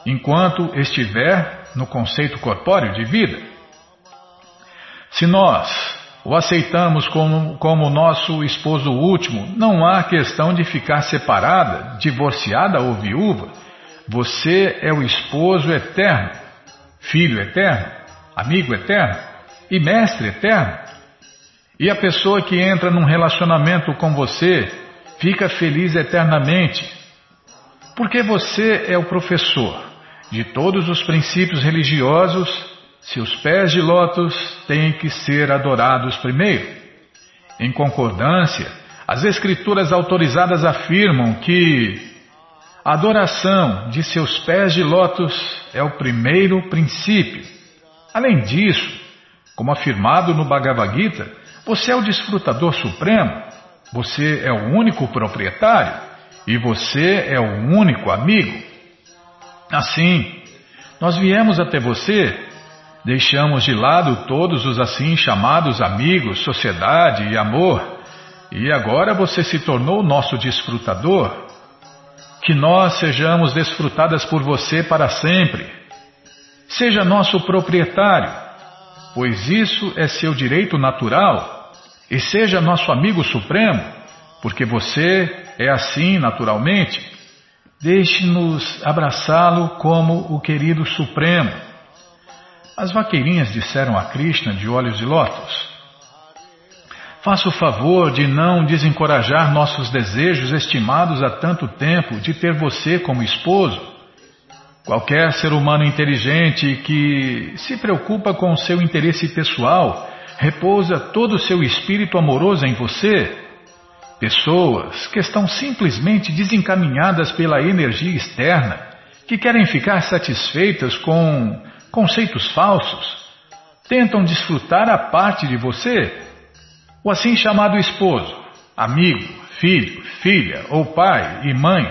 enquanto estiver no conceito corpóreo de vida. Se nós o aceitamos como, como nosso esposo último, não há questão de ficar separada, divorciada ou viúva. Você é o esposo eterno, filho eterno, amigo eterno e mestre eterno. E a pessoa que entra num relacionamento com você fica feliz eternamente, porque você é o professor de todos os princípios religiosos. Seus pés de lótus têm que ser adorados primeiro. Em concordância, as escrituras autorizadas afirmam que a adoração de seus pés de lótus é o primeiro princípio. Além disso, como afirmado no Bhagavad Gita, você é o desfrutador supremo você é o único proprietário e você é o único amigo. Assim, nós viemos até você, deixamos de lado todos os assim chamados amigos, sociedade e amor, e agora você se tornou nosso desfrutador. Que nós sejamos desfrutadas por você para sempre. Seja nosso proprietário, pois isso é seu direito natural e seja nosso amigo supremo, porque você é assim naturalmente. Deixe-nos abraçá-lo como o querido supremo. As vaqueirinhas disseram a Krishna de olhos de lótus. Faça o favor de não desencorajar nossos desejos estimados há tanto tempo de ter você como esposo. Qualquer ser humano inteligente que se preocupa com o seu interesse pessoal repousa todo o seu espírito amoroso em você. Pessoas que estão simplesmente desencaminhadas pela energia externa, que querem ficar satisfeitas com conceitos falsos, tentam desfrutar a parte de você. O assim chamado esposo, amigo, filho, filha ou pai e mãe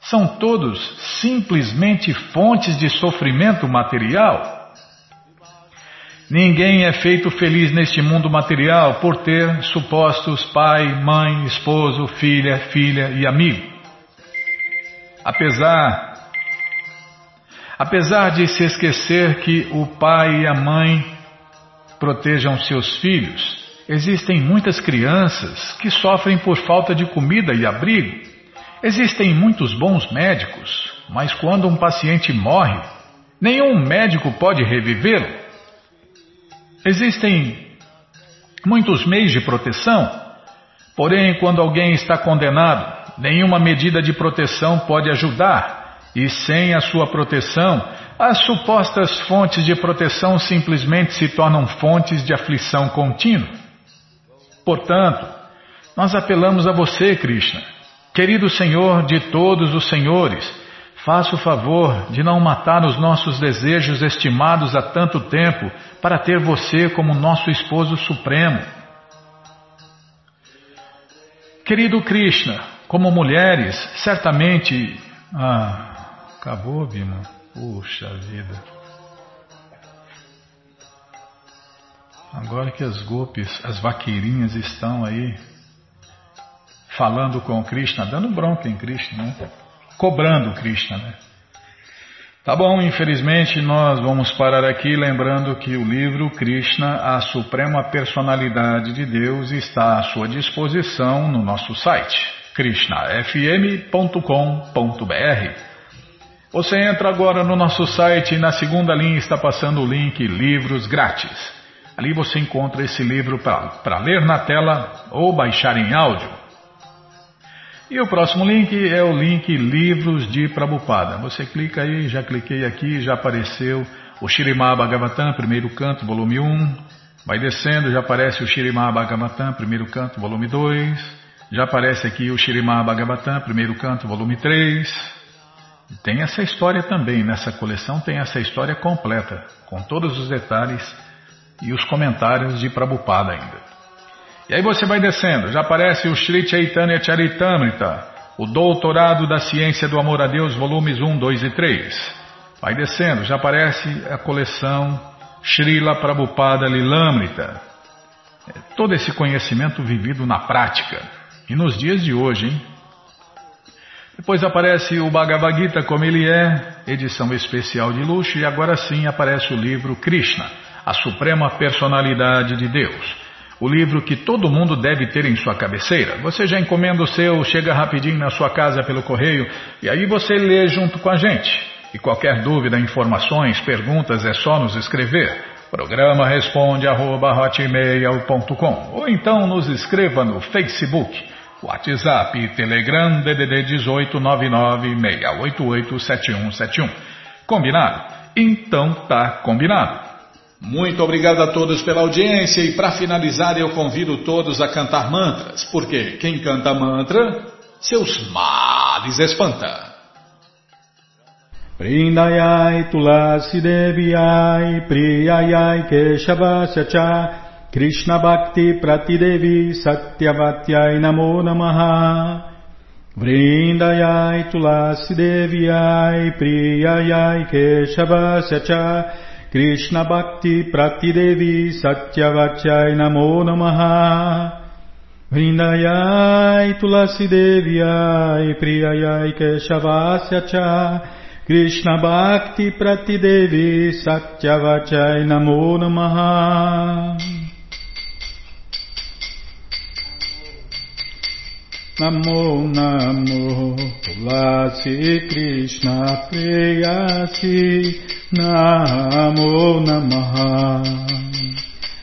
são todos simplesmente fontes de sofrimento material Ninguém é feito feliz neste mundo material por ter supostos pai, mãe, esposo, filha, filha e amigo. Apesar apesar de se esquecer que o pai e a mãe protejam seus filhos, existem muitas crianças que sofrem por falta de comida e abrigo. Existem muitos bons médicos, mas quando um paciente morre, nenhum médico pode revivê-lo. Existem muitos meios de proteção, porém, quando alguém está condenado, nenhuma medida de proteção pode ajudar, e sem a sua proteção, as supostas fontes de proteção simplesmente se tornam fontes de aflição contínua. Portanto, nós apelamos a você, Krishna, querido Senhor de todos os senhores, Faça o favor de não matar os nossos desejos estimados há tanto tempo para ter você como nosso esposo supremo. Querido Krishna, como mulheres, certamente. Ah, acabou, Bima? Puxa vida. Agora que as golpes, as vaqueirinhas estão aí falando com Krishna, dando bronca em Krishna, né? Cobrando Krishna. Né? Tá bom, infelizmente nós vamos parar aqui lembrando que o livro Krishna, a Suprema Personalidade de Deus, está à sua disposição no nosso site krishnafm.com.br. Você entra agora no nosso site e na segunda linha está passando o link Livros Grátis. Ali você encontra esse livro para ler na tela ou baixar em áudio.
E o próximo link é o link Livros de Prabupada. Você clica aí, já cliquei aqui, já apareceu o Shirimá Bhagavatam, primeiro canto, volume 1. Vai descendo, já aparece o Shirimá Bhagavatam, primeiro canto, volume 2. Já aparece aqui o Shirimá Bhagavatam, primeiro canto, volume 3. Tem essa história também, nessa coleção tem essa história completa, com todos os detalhes e os comentários de Prabhupada ainda. E aí você vai descendo, já aparece o Sri Chaitanya Charitamrita, o Doutorado da Ciência do Amor a Deus, volumes 1, 2 e 3. Vai descendo, já aparece a coleção Srila Prabhupada Lilamrita. É todo esse conhecimento vivido na prática. E nos dias de hoje, hein? Depois aparece o Bhagavad Gita como ele é, edição especial de luxo, e agora sim aparece o livro Krishna, a Suprema Personalidade de Deus o livro que todo mundo deve ter em sua cabeceira. Você já encomenda o seu, chega rapidinho na sua casa pelo correio e aí você lê junto com a gente. E qualquer dúvida, informações, perguntas é só nos escrever. Programa responde arroba, ou então nos escreva no Facebook, WhatsApp, Telegram, DDD 18 996887171. Combinado? Então tá combinado. Muito obrigado a todos pela audiência e para finalizar eu convido todos a cantar mantras, porque quem canta mantra, seus males espanta.
Prindayai Tulasi Deviai Priyayai Keshavasya Cha Krishna Bhakti Pratidevi Satyavatyai Namo Namaha Vrindayai Tulasi Deviai Priyayai Keshavasya Cha Krishna Bhakti Pratidevi Satyavachai Namo Namaha. Vrindayai Tulasi Deviai Priyayai Keshavasya Cha. Krishna Namo Namo. Tulasi Krishna Preyasi Namo Namaha.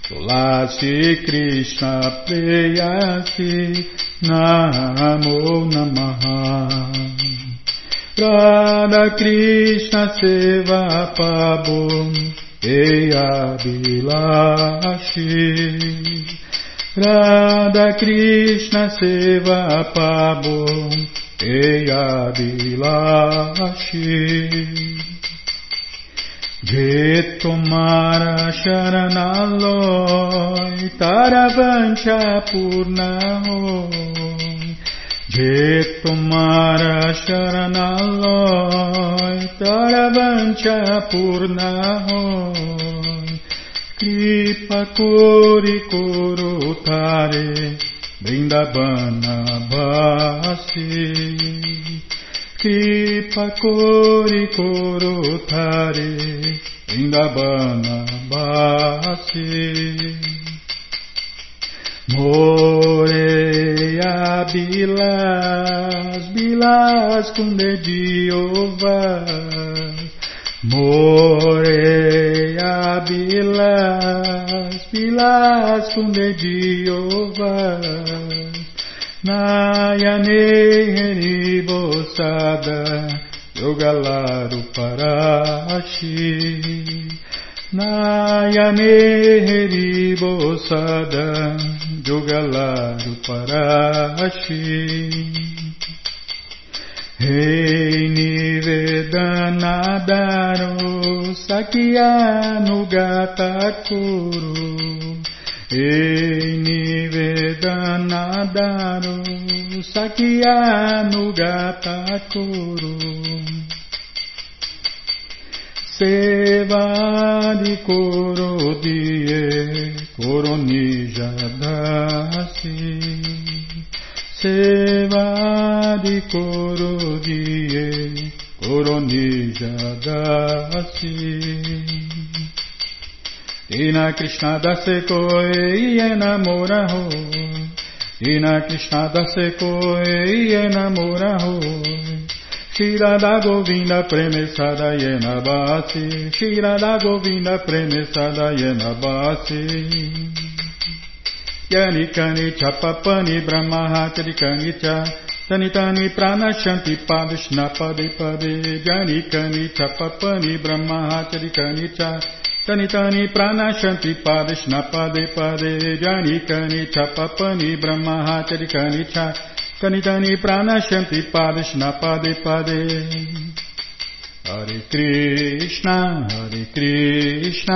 Tulasi Krishna Preyasi Namo Namaha. Radha Krishna Seva Pabum Eya Bilashi Radha Krishna Seva Pabum Eya Bilashi. Je tomara sharanaloy taravancha purnahoy Je tomara sharanaloy taravancha purnahoy Kripa kori koro tare Vrindavana basi Kripa Kori Koro Tare Indabana Basi Moreia Bilas Bilas com dedinho Moreia Bilas Bilas com dedinho Nayane Haribosada Yogalaru Parashi Nayane Haribosada Yogalaru Parashi Rei Nivedanadaro Sakya Nugata Kuru Nivedanadaru Sakyanu Kuru Sevadi Koro Die Sevadi Koro Die Koronijadasi Ina Krishna dase koi enamora ho Ina Krishna dase koi enamora ho Shirada Govinda Premesada Yena Basi Shirada Govinda Premesada Yena Basi यनि कनि च पपनि ब्रह्मः कनि च तनितानि प्राणक्षन्ति पादुष्ण पदे पदे गनि कनि च पपनि ब्रह्मः कनि च तनितानि प्राणक्षन्ति पादुष्ण पदे पदे गनि कनि च पपनि ब्रह्मः कनि च तनितानि प्राणक्षन्ति पादुष्ण पदे पदे। हरे कृष्ण हरे Krishna.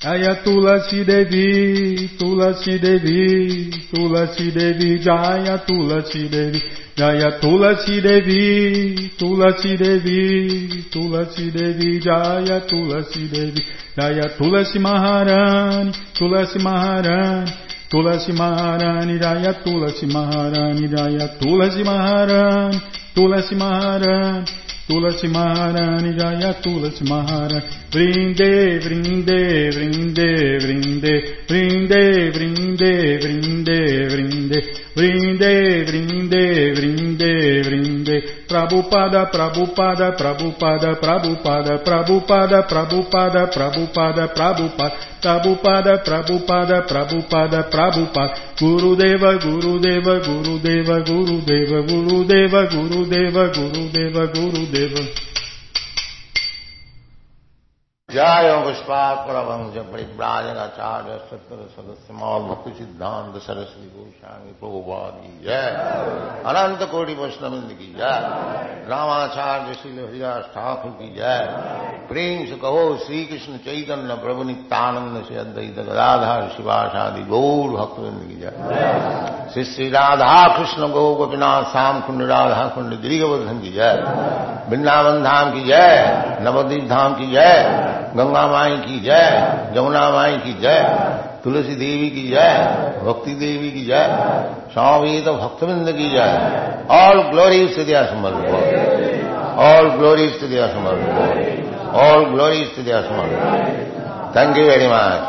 Jaya Tulasi Devi, Tulasi Devi, Tulasi Devi, Jaya Tulasi Devi, Jaya Tulasi Devi, Tulasi Devi, Tulasi Devi, Jaya Tulasi Devi, Jaya Tulasi Maharani, Tulasi Maharani, Tulasi Maharani, Jaya Tulasi Maharani, Jaya Tulasi Maharani, Tulasi Maharani. Tulasi Maharani Jaya Tulasi Maharani. Vrinde, Vrinde, Vrinde, Vrinde, Vrinde, Vrinde, Vrinde, Vrinde, Vrinde, Vrinde, Vrinde, Vrinde, Prabhupada, Prabhupada, Prabhupada, Prabhupada, Prabhupada, Prabhupada, Prabhupada, Prabhupada, Prabhupada, Prabhupada, Prabhupada, Prabhupada, Gurudeva, Gurudeva, Gurudeva, Gurudeva, Gurudeva, Gurudeva, Gurudeva, Gurudeva.
जय पुष्पात परमंश परिव्राजनाचार्य सत्र सदस्य मौल भक्ति सिद्धांत सरस्वती गोस्वामी प्रभुवादी जय अनंत कोटि वैष्णविंद की जय रामाचार्य श्री हरिदास ठाकुर की जय प्रेम से कहो श्री कृष्ण चैतन्य प्रभु नित्यानंद से अद्वैत गदाधार शिवाशादि गौर भक्तविंद की जय श्री श्री राधा कृष्ण गौ गोपीनाथ श्याम कुंड राधा कुंड गिरिवर्धन की जय वृंदावन धाम की जय नवदीप धाम की जय गंगा माई की जय जमुना माई की जय तुलसी देवी की जय भक्ति देवी की जय स्वामी तो भक्तविंद की जय ऑल ग्लोरीज टू दिया समर्थ ऑल ग्लोरीज टू दिया समर्थ all glories to Diya Samarth thank you very much